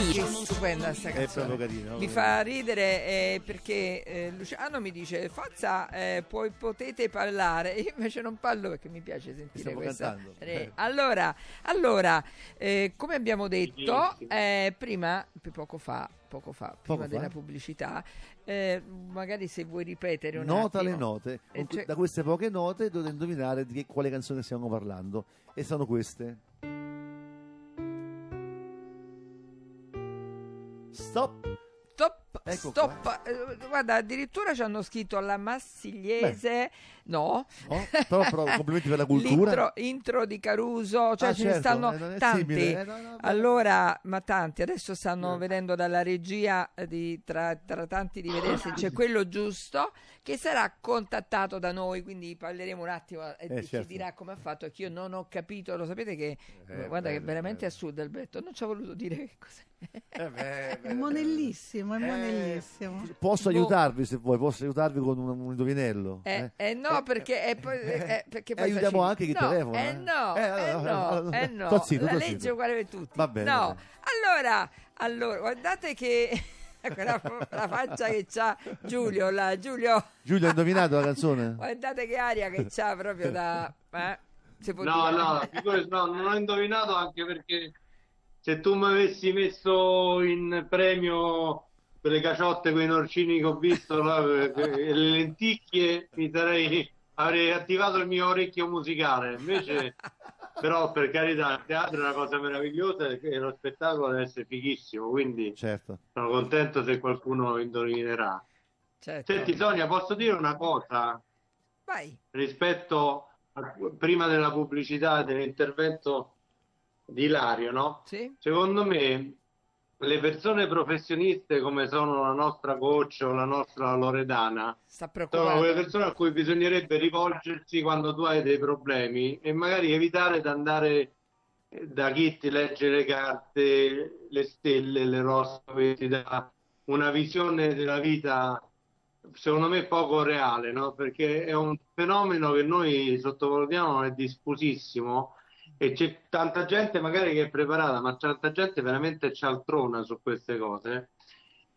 Amici. Stupenda sta È canzone. proprio carino. Mi fa ridere eh, perché eh, Luciano mi dice Forza, eh, poi potete parlare. Io invece non parlo perché mi piace sentire questa. Eh, allora, allora eh, come abbiamo detto eh, prima, poco fa, poco fa, prima Poco fa? della pubblicità, eh, magari se vuoi ripetere un Nota attimo. le note. Eh, cioè- Da queste poche note dovete indovinare di che- quale canzone stiamo parlando. E sono queste. Stop! Stop, Ecco stop. Eh, guarda, addirittura ci hanno scritto la Massigliese, no? Oh, però, però complimenti per la cultura. L'intro intro di Caruso, cioè Ah, ce ne certo, stanno eh, tanti. eh, no, no, allora, ma tanti, adesso stanno Eh. vedendo dalla regia eh, di, tra, tra tanti di vedere se c'è quello giusto che sarà contattato da noi, quindi parleremo un attimo e Eh, ci certo. dirà come ha fatto, che io non ho capito, lo sapete che, Eh, guarda che è veramente bello. assurdo Alberto, non ci ha voluto dire che cos'è. Eh, beh, È beh, monellissimo, è beh. monellissimo. Eh, Posso Boh. aiutarvi se vuoi, posso aiutarvi con un, un indovinello? Eh, eh no, perché, è poi, eh, eh, perché poi aiutiamo facili- anche chi no, telefona, Eh eh. no, Eh, eh, no, eh no. sto zitto, La legge è uguale per tutti. Va bene, No, allora, allora, guardate che quella la faccia che c'ha Giulio, là, Giulio, Giulio, hai indovinato la canzone? guardate che aria che c'ha proprio da... Eh, No, no, no, non ho indovinato anche perché se tu mi avessi messo in premio quelle caciotte con i norcini che ho visto, e le lenticchie, mi sarei, avrei attivato il mio orecchio musicale. Invece, però, per carità, il teatro è una cosa meravigliosa e lo spettacolo deve essere fighissimo, quindi Certo. sono contento se qualcuno indovinerà. Certo. Senti, Sonia, posso dire una cosa? Vai. rispetto a, prima della pubblicità dell'intervento di Ilario, no? Sì? Secondo me le persone professioniste come sono la nostra coach o la nostra Loredana? Sono quelle persone a cui bisognerebbe rivolgersi quando tu hai dei problemi e magari evitare di andare eh, da chi ti legge le carte, le stelle, le rospe, ti dà una visione della vita secondo me poco reale, no? Perché è un fenomeno che noi sottovalutiamo, è diffusissimo e c'è tanta gente magari che è preparata, ma tanta gente veramente cialtrona su queste cose.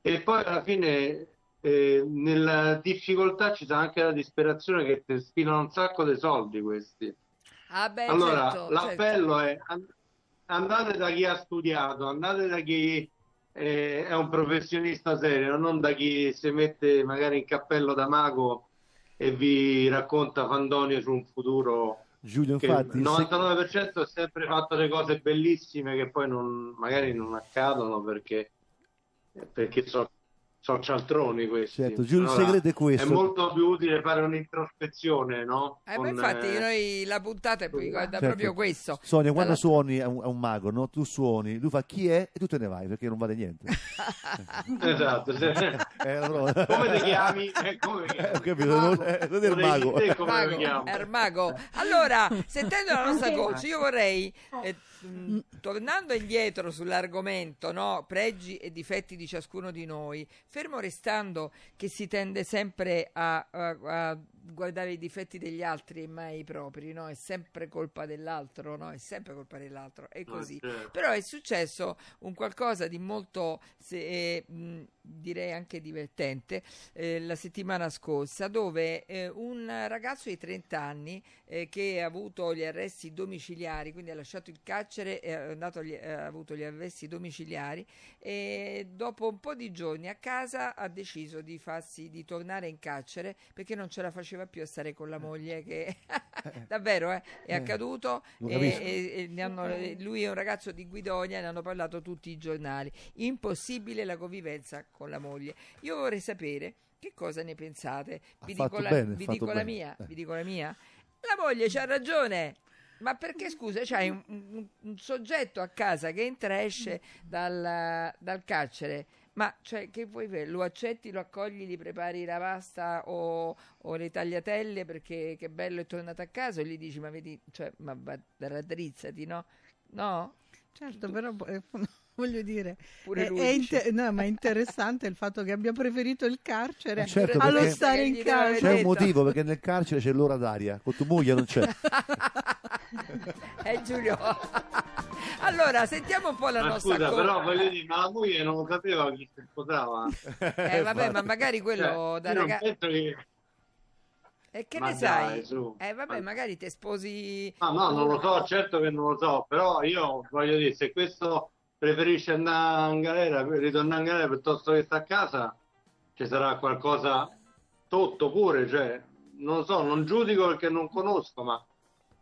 E poi alla fine eh, nella difficoltà ci sta anche la disperazione che ti sfilano un sacco di soldi questi. Ah beh, Allora, certo, l'appello è an- andate da chi ha studiato, andate da chi eh, è un professionista serio, non da chi si mette magari in cappello da mago e vi racconta fandonie su un futuro Giulio, infatti, il se- 99% ha sempre fatto le cose bellissime che poi non- magari non accadono perché, perché sono cialtroni questi. certo, Giulio, il Allora, segreto è è questo. molto più utile fare un'introspezione, no? Eh, ma Con, infatti eh, noi la puntata è poi guarda Certo. proprio questo. Sonia, quando Dalla- suoni a un, a un mago, no? tu suoni, lui fa chi è e tu te ne vai perché non vale niente. Esatto. se- Eh, allora- Come ti chiami? Eh, come ti Eh, ho chiami? capito, non, eh, non è il mago. come Mago. Allora, sentendo la nostra coach, io vorrei, eh, mh, tornando indietro sull'argomento, no, pregi e difetti di ciascuno di noi, fermo restando che si tende sempre a, a- a guardare i difetti degli altri e mai i propri, no? È sempre colpa dell'altro, no? È sempre colpa dell'altro, è così. certo. Però è successo un qualcosa di molto, se- eh, mh, direi anche divertente, eh, la settimana scorsa, dove eh, un ragazzo di 30 anni eh, che ha avuto gli arresti domiciliari, quindi ha lasciato il carcere e eh, ha avuto gli arresti domiciliari, e dopo un po' di giorni a casa ha deciso di farsi di tornare in carcere perché non ce la faceva più a stare con la moglie che davvero eh, è Eh, accaduto lo e, e- e ne hanno- lui è un ragazzo di Guidonia ne hanno parlato tutti i giornali. Impossibile la convivenza con la moglie. Io vorrei sapere che cosa ne pensate. Vi dico, la, bene, ha vi dico mia Eh. vi dico la mia? La moglie c'ha ragione ma perché scusa, c'hai un, un- un soggetto a casa che entra e esce dal, dal carcere, ma cioè, che vuoi fare? Lo accetti, lo accogli, gli prepari la pasta o, o le tagliatelle perché che bello è tornato a casa e gli dici ma vedi, cioè, ma va- raddrizzati, no? No? Certo, però eh, voglio dire, Pure è, lui è inter- no, ma è interessante il fatto che abbia preferito il carcere Eh, certo, allo perché- stare Perché in aver C'è un motivo perché nel carcere c'è l'ora d'aria, con tua moglie non c'è. Eh Giulio. Allora, sentiamo un po' la Ma nostra scusa, però voglio dire, ma la moglie non sapeva chi si sposava. Eh, vabbè, ma magari quello Cioè, da ragazzo... che... E che Ma ne dai, sai? su. Eh, vabbè, Ma- magari ti sposi... Ah, no, non lo so, certo che non lo so, però io voglio dire, se questo preferisce andare in galera, ritornare in galera piuttosto che sta a casa, ci sarà qualcosa sotto pure, cioè, non lo so, non giudico perché non conosco, ma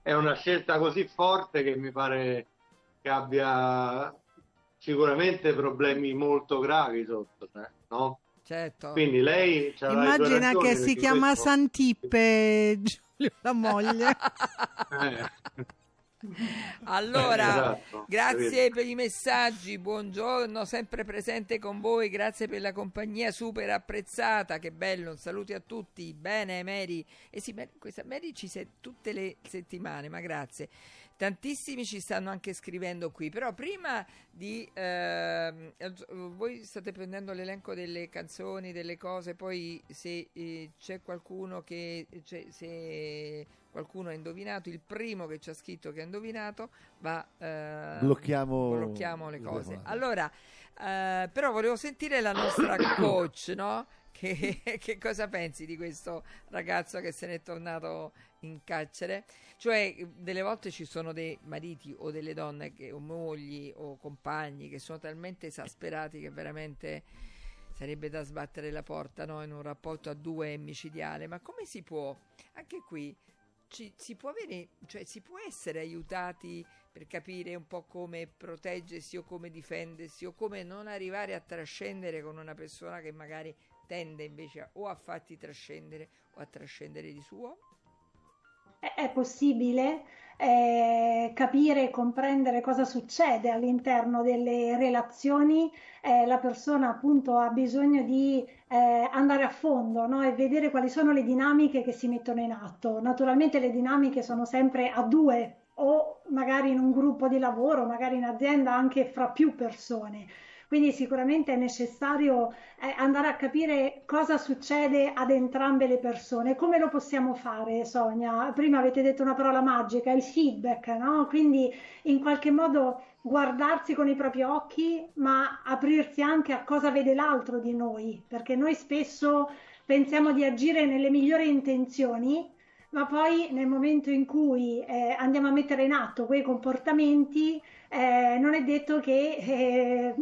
è una scelta così forte che mi pare che abbia sicuramente problemi molto gravi sotto, cioè, no? Certo. Quindi lei Immagina che si chiama questo- Santippe Giulio, la moglie. Eh. Allora, Esatto, grazie per i messaggi, buongiorno, sempre presente con voi, grazie per la compagnia super apprezzata, che bello, saluti a tutti, bene Mary, e sì, Mary- questa Mary ci sei tutte le settimane, ma grazie. Tantissimi ci stanno anche scrivendo qui, però prima di... ehm, voi state prendendo l'elenco delle canzoni, delle cose, poi se eh, c'è qualcuno che... cioè, se qualcuno ha indovinato, il primo che ci ha scritto che ha indovinato va... eh, Blocchiamo blocchiamo le le cose. telefonate. Allora, eh, però volevo sentire la nostra coach, no? Che, che cosa pensi di questo ragazzo che se n'è tornato in carcere? Cioè, delle volte ci sono dei mariti o delle donne che, o mogli o compagni che sono talmente esasperati che veramente sarebbe da sbattere la porta no? in un rapporto a due micidiale. Ma come si può? Anche qui ci- si può avere, cioè si può essere aiutati per capire un po' come proteggersi o come difendersi o come non arrivare a trascendere con una persona che magari tende invece o a farti trascendere o a trascendere di suo? È possibile eh, capire e comprendere cosa succede all'interno delle relazioni. Eh, la persona appunto ha bisogno di eh, andare a fondo, no? E vedere quali sono le dinamiche che si mettono in atto. Naturalmente le dinamiche sono sempre a due o magari in un gruppo di lavoro, magari in azienda anche fra più persone. Quindi sicuramente è necessario eh, andare a capire cosa succede ad entrambe le persone. Come lo possiamo fare, Sonia? Prima avete detto una parola magica, il feedback, no? Quindi in qualche modo guardarsi con i propri occhi, ma aprirsi anche a cosa vede l'altro di noi, perché noi spesso pensiamo di agire nelle migliori intenzioni, ma poi nel momento in cui eh, andiamo a mettere in atto quei comportamenti, eh, non è detto che eh,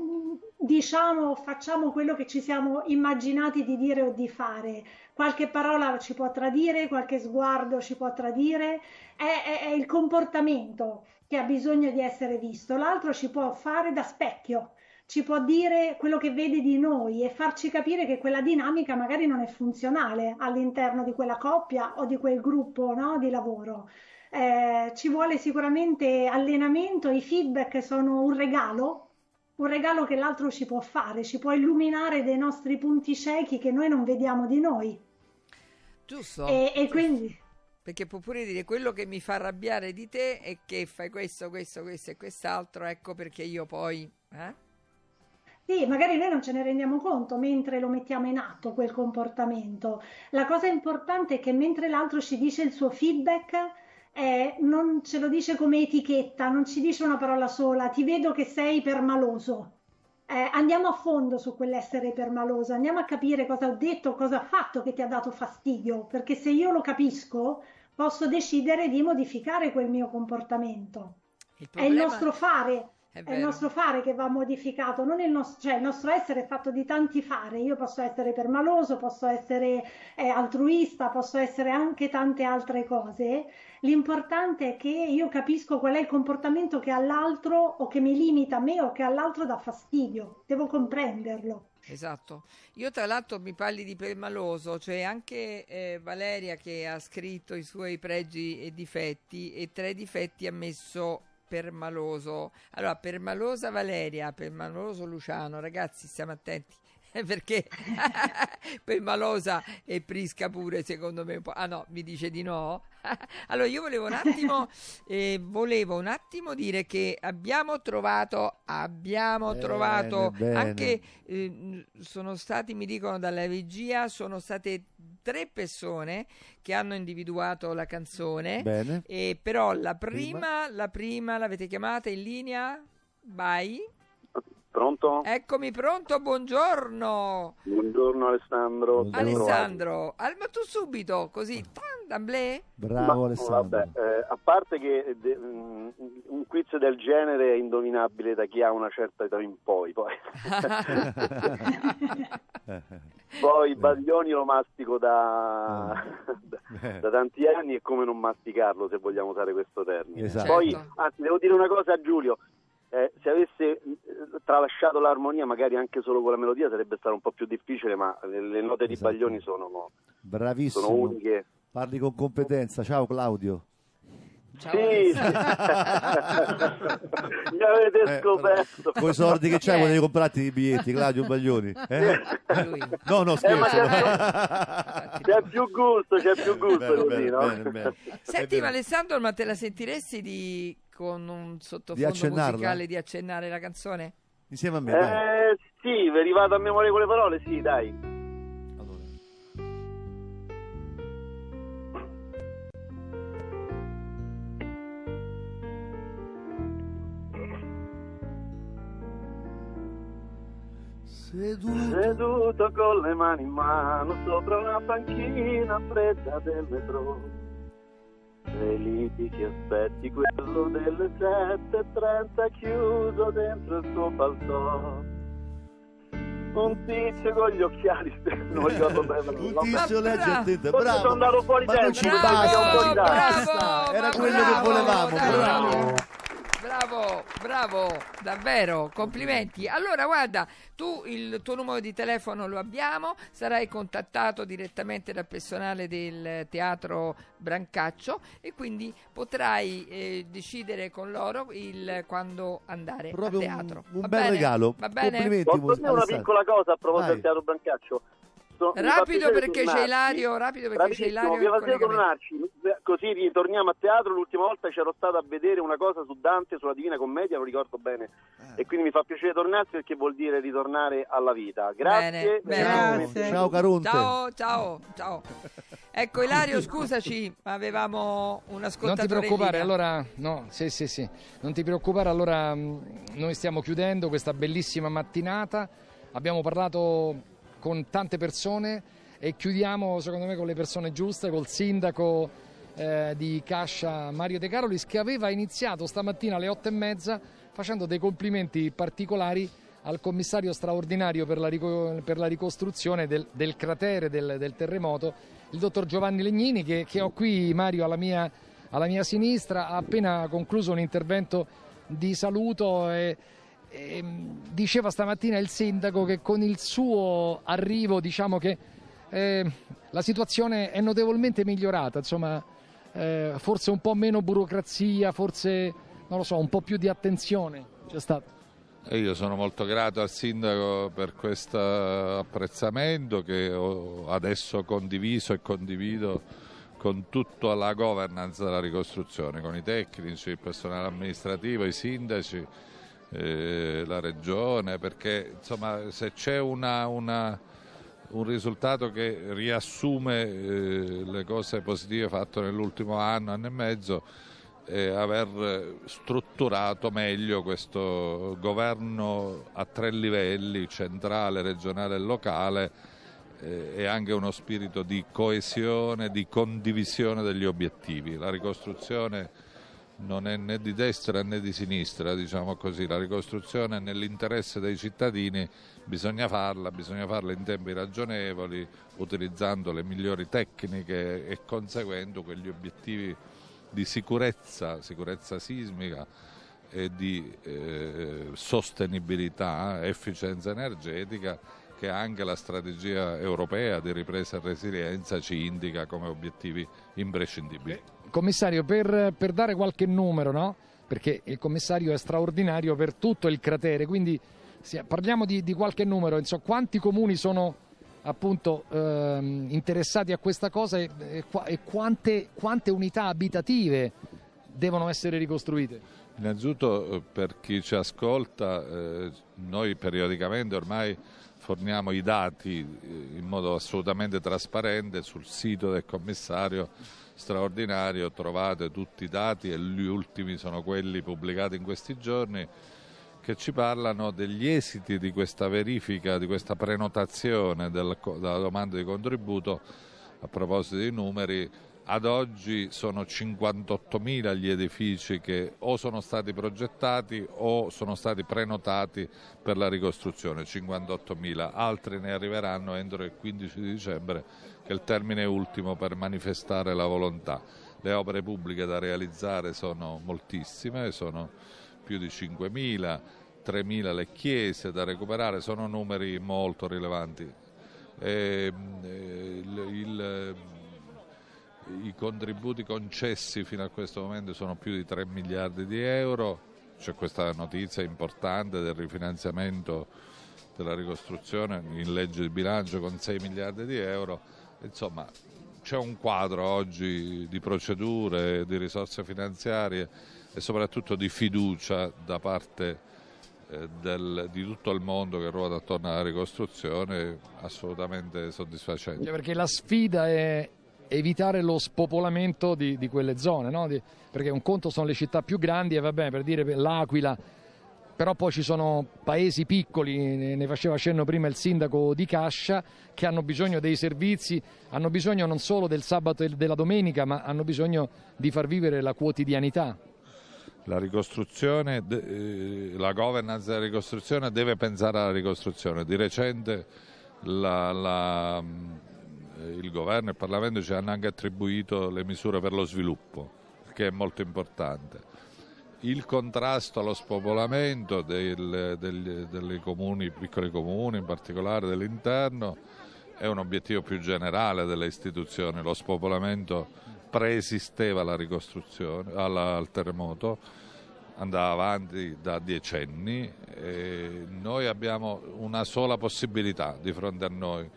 diciamo o facciamo quello che ci siamo immaginati di dire o di fare. Qualche parola ci può tradire, qualche sguardo ci può tradire, è, è- è il comportamento che ha bisogno di essere visto. L'altro ci può fare da specchio, ci può dire quello che vede di noi e farci capire che quella dinamica magari non è funzionale all'interno di quella coppia o di quel gruppo, no, di lavoro. Eh, ci vuole sicuramente allenamento, i feedback sono un regalo, un regalo che l'altro ci può fare, ci può illuminare dei nostri punti ciechi che noi non vediamo di noi. Giusto? E, e quindi Perché può pure dire quello che mi fa arrabbiare di te è che fai questo, questo, questo e quest'altro, ecco perché io poi... eh? Sì, magari noi non ce ne rendiamo conto mentre lo mettiamo in atto quel comportamento. La cosa importante è che mentre l'altro ci dice il suo feedback, eh, non ce lo dice come etichetta, non ci dice una parola sola, ti vedo che sei permaloso. Eh, andiamo a fondo su quell'essere permaloso, andiamo a capire cosa ho detto, cosa ha fatto che ti ha dato fastidio, perché se io lo capisco, posso decidere di modificare quel mio comportamento. Il È il problema nostro fare, è è il nostro fare che va modificato, non il nostro, cioè il nostro essere è fatto di tanti fare. Io posso essere permaloso, posso essere eh, altruista, posso essere anche tante altre cose. L'importante è che io capisco qual è il comportamento che all'altro o che mi limita a me o che all'altro dà fastidio. Devo comprenderlo. Esatto. Io tra l'altro mi parli di permaloso, cioè anche eh, Valeria che ha scritto i suoi pregi e difetti e tra i difetti ha messo permaloso. Allora, permalosa Valeria, permaloso Luciano, ragazzi, stiamo attenti. perché poi Malosa e Prisca pure secondo me. Ah no, mi dice di no. allora io volevo un attimo eh, volevo un attimo dire che abbiamo trovato abbiamo Bene, trovato bene. anche eh, sono stati mi dicono dalla regia sono state tre persone che hanno individuato la canzone Bene. e però la prima, la prima l'avete chiamata in linea? Vai. Pronto? Eccomi pronto, buongiorno. Buongiorno Alessandro. Alessandro, Al- ma tu subito, così, tan, d'amblè? Bravo Ma, Alessandro. Vabbè, eh, a parte che de- mm, un quiz del genere è indovinabile da chi ha una certa età in poi, poi, poi i baglioni lo mastico da, Eh. da tanti anni e come non masticarlo se vogliamo usare questo termine. Esatto. Poi, Certo. anzi, devo dire una cosa a Giulio. Eh, se avesse eh, tralasciato l'armonia, magari anche solo con la melodia, sarebbe stato un po' più difficile, ma le, le note di Esatto. Baglioni sono, Bravissimo. sono uniche. Parli con competenza. Ciao Claudio. Ciao. Sì, sì. mi avete Eh, scoperto. Con i soldi che c'hai Eh. volevi comprarti i biglietti, Claudio Baglioni. Eh? No, no, Eh, ma scherzo. C'è più gusto, c'è più gusto Bene, così, bene, no? bene, bene. Senti, ma Alessandro, ma te la sentiresti di, con un Di sottofondo musicale di accennare la canzone? Insieme a me, dai. Eh, sì, vi vado a memoria con le parole, sì, dai. Allora. Seduto Seduto con le mani in mano sopra una panchina fredda del metro. Le liti che aspetti quello delle 7.30 chiuso dentro il suo paltò. Un tizio con gli occhiali, non ricordo bene. Un tizio legge Forse bravo. sono andato fuori Ma non ci dai, basta, ho bravo, basta. Era quello che bravo, volevamo, dai. bravo. Bravo, bravo, davvero, complimenti. Allora, guarda, tu il tuo numero di telefono lo abbiamo, sarai contattato direttamente dal personale del teatro Brancaccio e quindi potrai eh, decidere con loro il quando andare Proprio a un- teatro. un Va bel bene? regalo. Va bene? Complimenti. Posso dire una piccola cosa a proposito Vai. del teatro Brancaccio? Fa Rapido perché c'è. Ilario, rapido perché c'è Ilario mi fa piacere tornarci, così ritorniamo a teatro. L'ultima volta c'ero stato a vedere una cosa su Dante, sulla Divina Commedia, lo ricordo bene. Ah. E quindi mi fa piacere tornarci perché vuol dire ritornare alla vita. Grazie. Bene, bene. Grazie. Ciao Caronte. Ciao, ciao, ciao. Ecco Ilario, scusaci, ma avevamo un Non ascoltatore ti in preoccupare, allora no, sì, sì, sì. Non ti preoccupare, allora mh, noi stiamo chiudendo questa bellissima mattinata. Abbiamo parlato con tante persone e chiudiamo secondo me con le persone giuste, col sindaco eh, di Cascia Mario De Carolis che aveva iniziato stamattina alle otto e mezza facendo dei complimenti particolari al commissario straordinario per la, rico- per la ricostruzione del, del cratere del, del terremoto, il dottor Giovanni Legnini, che, che ho qui, Mario, alla mia, alla mia sinistra, ha appena concluso un intervento di saluto e, e, mh, diceva stamattina il sindaco che con il suo arrivo diciamo che eh, la situazione è notevolmente migliorata, insomma, eh, forse un po' meno burocrazia, forse so, un po' più di attenzione c'è stata. Io sono molto grato al sindaco per questo apprezzamento che ho adesso condiviso e condivido con tutta la governance della ricostruzione, con i tecnici, il personale amministrativo, i sindaci, eh, la regione, perché insomma se c'è una- una- un risultato che riassume eh, le cose positive fatte nell'ultimo anno, anno e mezzo, e aver strutturato meglio questo governo a tre livelli, centrale, regionale e locale, eh, e anche uno spirito di coesione, di condivisione degli obiettivi. La ricostruzione non è né di destra né di sinistra, diciamo così, la ricostruzione è nell'interesse dei cittadini, bisogna farla, bisogna farla in tempi ragionevoli, utilizzando le migliori tecniche e conseguendo quegli obiettivi di sicurezza, sicurezza sismica e di eh, sostenibilità, efficienza energetica che anche la strategia europea di ripresa e resilienza ci indica come obiettivi imprescindibili. Commissario, per, per dare qualche numero, no? Perché il commissario è straordinario per tutto il cratere, quindi Sì, parliamo di, di qualche numero, insomma, quanti comuni sono appunto ehm, interessati a questa cosa e, e, e quante, quante unità abitative devono essere ricostruite? Innanzitutto eh, per chi ci ascolta, eh, noi periodicamente ormai forniamo i dati eh, in modo assolutamente trasparente sul sito del commissario straordinario, trovate tutti i dati e gli ultimi sono quelli pubblicati in questi giorni che ci parlano degli esiti di questa verifica, di questa prenotazione del, della domanda di contributo. A proposito dei numeri ad oggi sono 58.000 gli edifici che o sono stati progettati o sono stati prenotati per la ricostruzione, 58.000, altri ne arriveranno entro il 15 dicembre che è il termine ultimo per manifestare la volontà. Le opere pubbliche da realizzare sono moltissime, sono più di 5.000, 3.000 le chiese da recuperare, sono numeri molto rilevanti. E, eh, il, il, I contributi concessi fino a questo momento sono più di 3 miliardi di euro, c'è questa notizia importante del rifinanziamento della ricostruzione in legge di bilancio con 6 miliardi di euro, insomma c'è un quadro oggi di procedure, di risorse finanziarie e soprattutto di fiducia da parte eh, del, di tutto il mondo che ruota attorno alla ricostruzione assolutamente soddisfacente. Perché la sfida è evitare lo spopolamento di, di quelle zone, no? di, perché un conto sono le città più grandi e va bene per dire l'Aquila, però poi ci sono paesi piccoli, ne faceva cenno prima il sindaco di Cascia, che hanno bisogno dei servizi, hanno bisogno non solo del sabato e della domenica, ma hanno bisogno di far vivere la quotidianità la ricostruzione, eh, la governance della ricostruzione deve pensare alla ricostruzione. Di recente la, la, il governo e il Parlamento ci hanno anche attribuito le misure per lo sviluppo, che è molto importante. Il contrasto allo spopolamento del, del, dei comuni, piccoli comuni, in particolare dell'interno, è un obiettivo più generale delle istituzioni. Lo spopolamento preesisteva alla ricostruzione, alla, al terremoto, andava avanti da decenni e noi abbiamo una sola possibilità di fronte a noi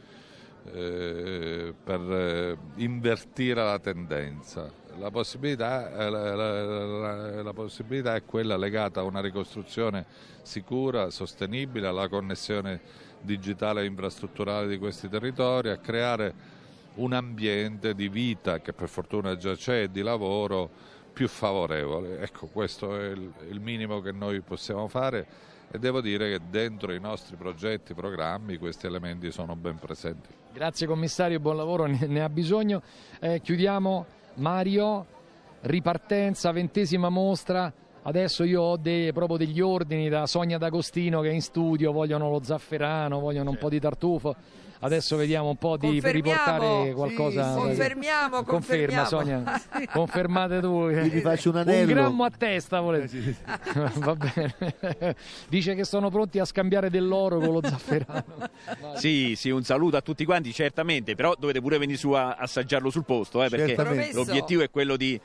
eh, per eh, invertire la tendenza. La possibilità, eh, la, la, la, possibilità è quella legata a una ricostruzione sicura, sostenibile, alla connessione digitale e infrastrutturale di questi territori, a creare un ambiente di vita che per fortuna già c'è, di lavoro più favorevole. Ecco, questo è il, il minimo che noi possiamo fare e devo dire che dentro i nostri progetti, programmi, questi elementi sono ben presenti. Grazie commissario, buon lavoro, ne, ha bisogno. Eh, chiudiamo Mario, ripartenza, ventesima mostra. Adesso io ho dei, proprio degli ordini da Sonia D'Agostino che è in studio, vogliono lo zafferano, vogliono un po' di tartufo Adesso vediamo un po' di riportare qualcosa. Sì, confermiamo, Conferma Sonia. Confermate tu. Io ti faccio un anello. Un grammo a testa volete. Va bene. Dice che sono pronti a scambiare dell'oro con lo zafferano. sì, sì, un saluto a tutti quanti, certamente, però dovete pure venire su a assaggiarlo sul posto, eh, perché l'obiettivo è quello di,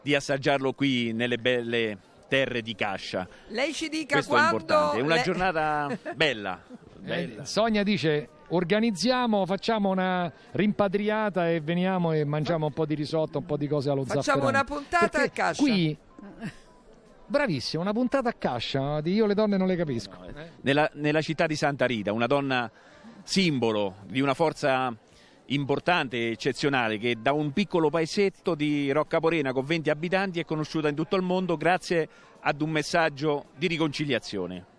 di assaggiarlo qui nelle belle terre di Cascia. Lei ci dica Questo quando... è importante, è una le... giornata bella. bella. Eh, Sonia dice organizziamo, facciamo una rimpatriata e veniamo e mangiamo un po' di risotto, un po' di cose allo Facciamo zafferano. una puntata Perché a cascia. Qui Bravissimo, una puntata a cascia di Io le donne non le capisco. No, nella, nella città di Santa Rita, una donna simbolo di una forza importante e eccezionale che da un piccolo paesetto di Roccaporena con 20 abitanti è conosciuta in tutto il mondo grazie ad un messaggio di riconciliazione.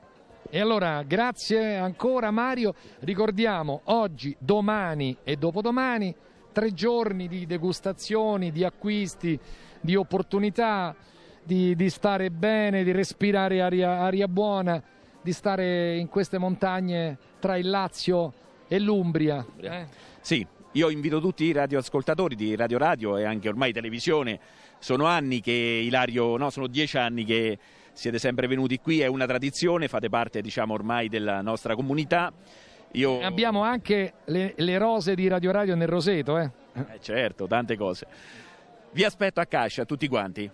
E allora grazie ancora Mario, ricordiamo oggi, domani e dopodomani tre giorni di degustazioni, di acquisti, di opportunità, di, di stare bene, di respirare aria, aria buona, di stare in queste montagne tra il Lazio e l'Umbria. Eh? Sì, io invito tutti i radioascoltatori di Radio Radio e anche ormai televisione, sono anni che Ilario, no, sono dieci anni che siete sempre venuti qui, è una tradizione, fate parte diciamo ormai della nostra comunità. Io... Abbiamo anche le, le, rose di Radio Radio nel roseto, eh? eh certo, tante cose. Vi aspetto a Cascia, tutti quanti.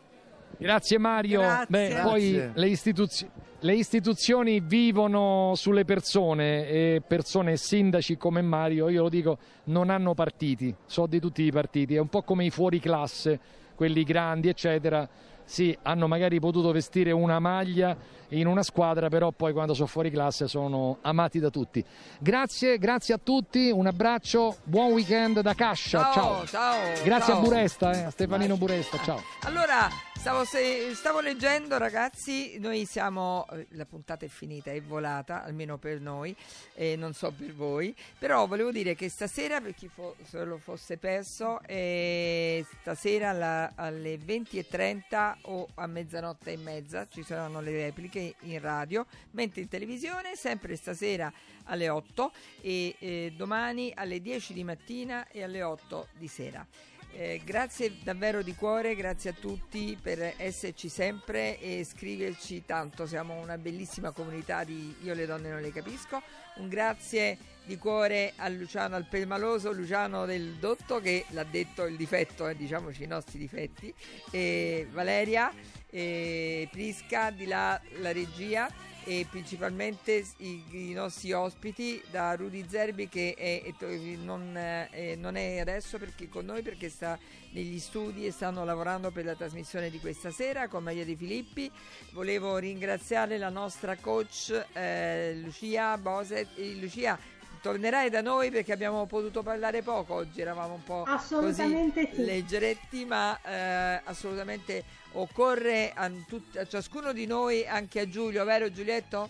Grazie Mario. Grazie. Beh, Grazie. poi le, istituzi- le istituzioni vivono sulle persone e persone sindaci come Mario, io lo dico, non hanno partiti, so di tutti i partiti, è un po' come i fuori classe, quelli grandi eccetera. Sì, hanno magari potuto vestire una maglia in una squadra, però poi quando sono fuori classe sono amati da tutti. Grazie, grazie a tutti, un abbraccio, buon weekend da Cascia, ciao. ciao. Grazie ciao. a Buresta, eh, a Stefanino Buresta, ciao. Allora, stavo, se- stavo leggendo ragazzi, noi siamo, eh, la puntata è finita, è volata, almeno per noi, e non so per voi, però volevo dire che stasera, per chi fo- se lo fosse perso, eh, stasera alla- alle 20.30 o a mezzanotte e mezza ci saranno le repliche in radio, mentre in televisione sempre stasera alle 8 e eh, domani alle 10 di mattina e alle 8 di sera. Eh, grazie davvero di cuore, grazie a tutti per esserci sempre e scriverci tanto, siamo una bellissima comunità di Io le donne non le capisco. Un grazie di cuore a Luciano Alpelmaloso, Luciano del Dotto che l'ha detto il difetto, eh, diciamoci i nostri difetti, e Valeria, e Prisca, di là la regia e principalmente i, i nostri ospiti da Rudy Zerbi che è- è to- non, eh, non è adesso perché con noi perché sta negli studi e stanno lavorando per la trasmissione di questa sera con Maria De Filippi. Volevo ringraziare la nostra coach eh, Lucia Boset. Eh, Lucia, tornerai da noi perché abbiamo potuto parlare poco oggi, eravamo un po' Assolutamente così sì. leggeretti, ma eh, assolutamente occorre a, tut- a ciascuno di noi, anche a Giulio, vero Giulietto?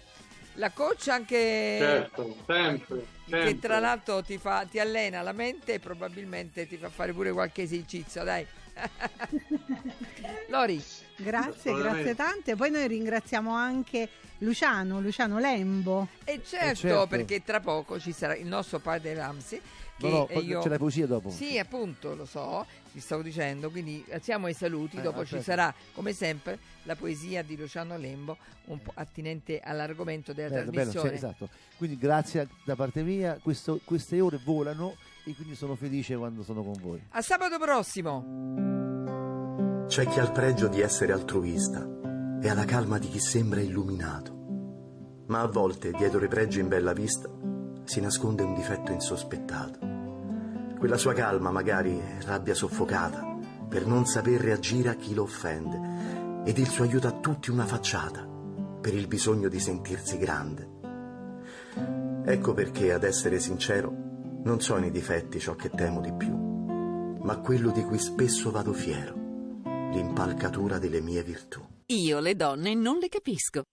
La coach anche Certo, sempre. che sempre. tra l'altro ti, fa, ti allena la mente e probabilmente ti fa fare pure qualche esercizio, dai. Lori, Grazie, grazie tante. Poi noi ringraziamo anche Luciano, Luciano Lembo. e certo, certo. perché tra poco ci sarà il nostro padre Ramsey. Che No, no, eh, poi io... c'è la poesia dopo. Sì, appunto, lo so, vi stavo dicendo, quindi alziamo i saluti, Eh, dopo ci aspetta. sarà come sempre la poesia di Luciano Lembo, un po' attinente all'argomento della Bello, bello, sì, trasmissione. esatto. Quindi grazie da parte mia, questo- queste ore volano e quindi sono felice quando sono con voi. A sabato prossimo! C'è chi ha il pregio di essere altruista e ha la calma di chi sembra illuminato. Ma a volte, dietro i pregi in bella vista, si nasconde un difetto insospettato. Quella sua calma magari è rabbia soffocata per non saper reagire a chi lo offende ed il suo aiuto a tutti una facciata per il bisogno di sentirsi grande. Ecco perché, ad essere sincero, non sono i difetti ciò che temo di più, ma quello di cui spesso vado fiero l'impalcatura delle mie virtù. Io le donne non le capisco.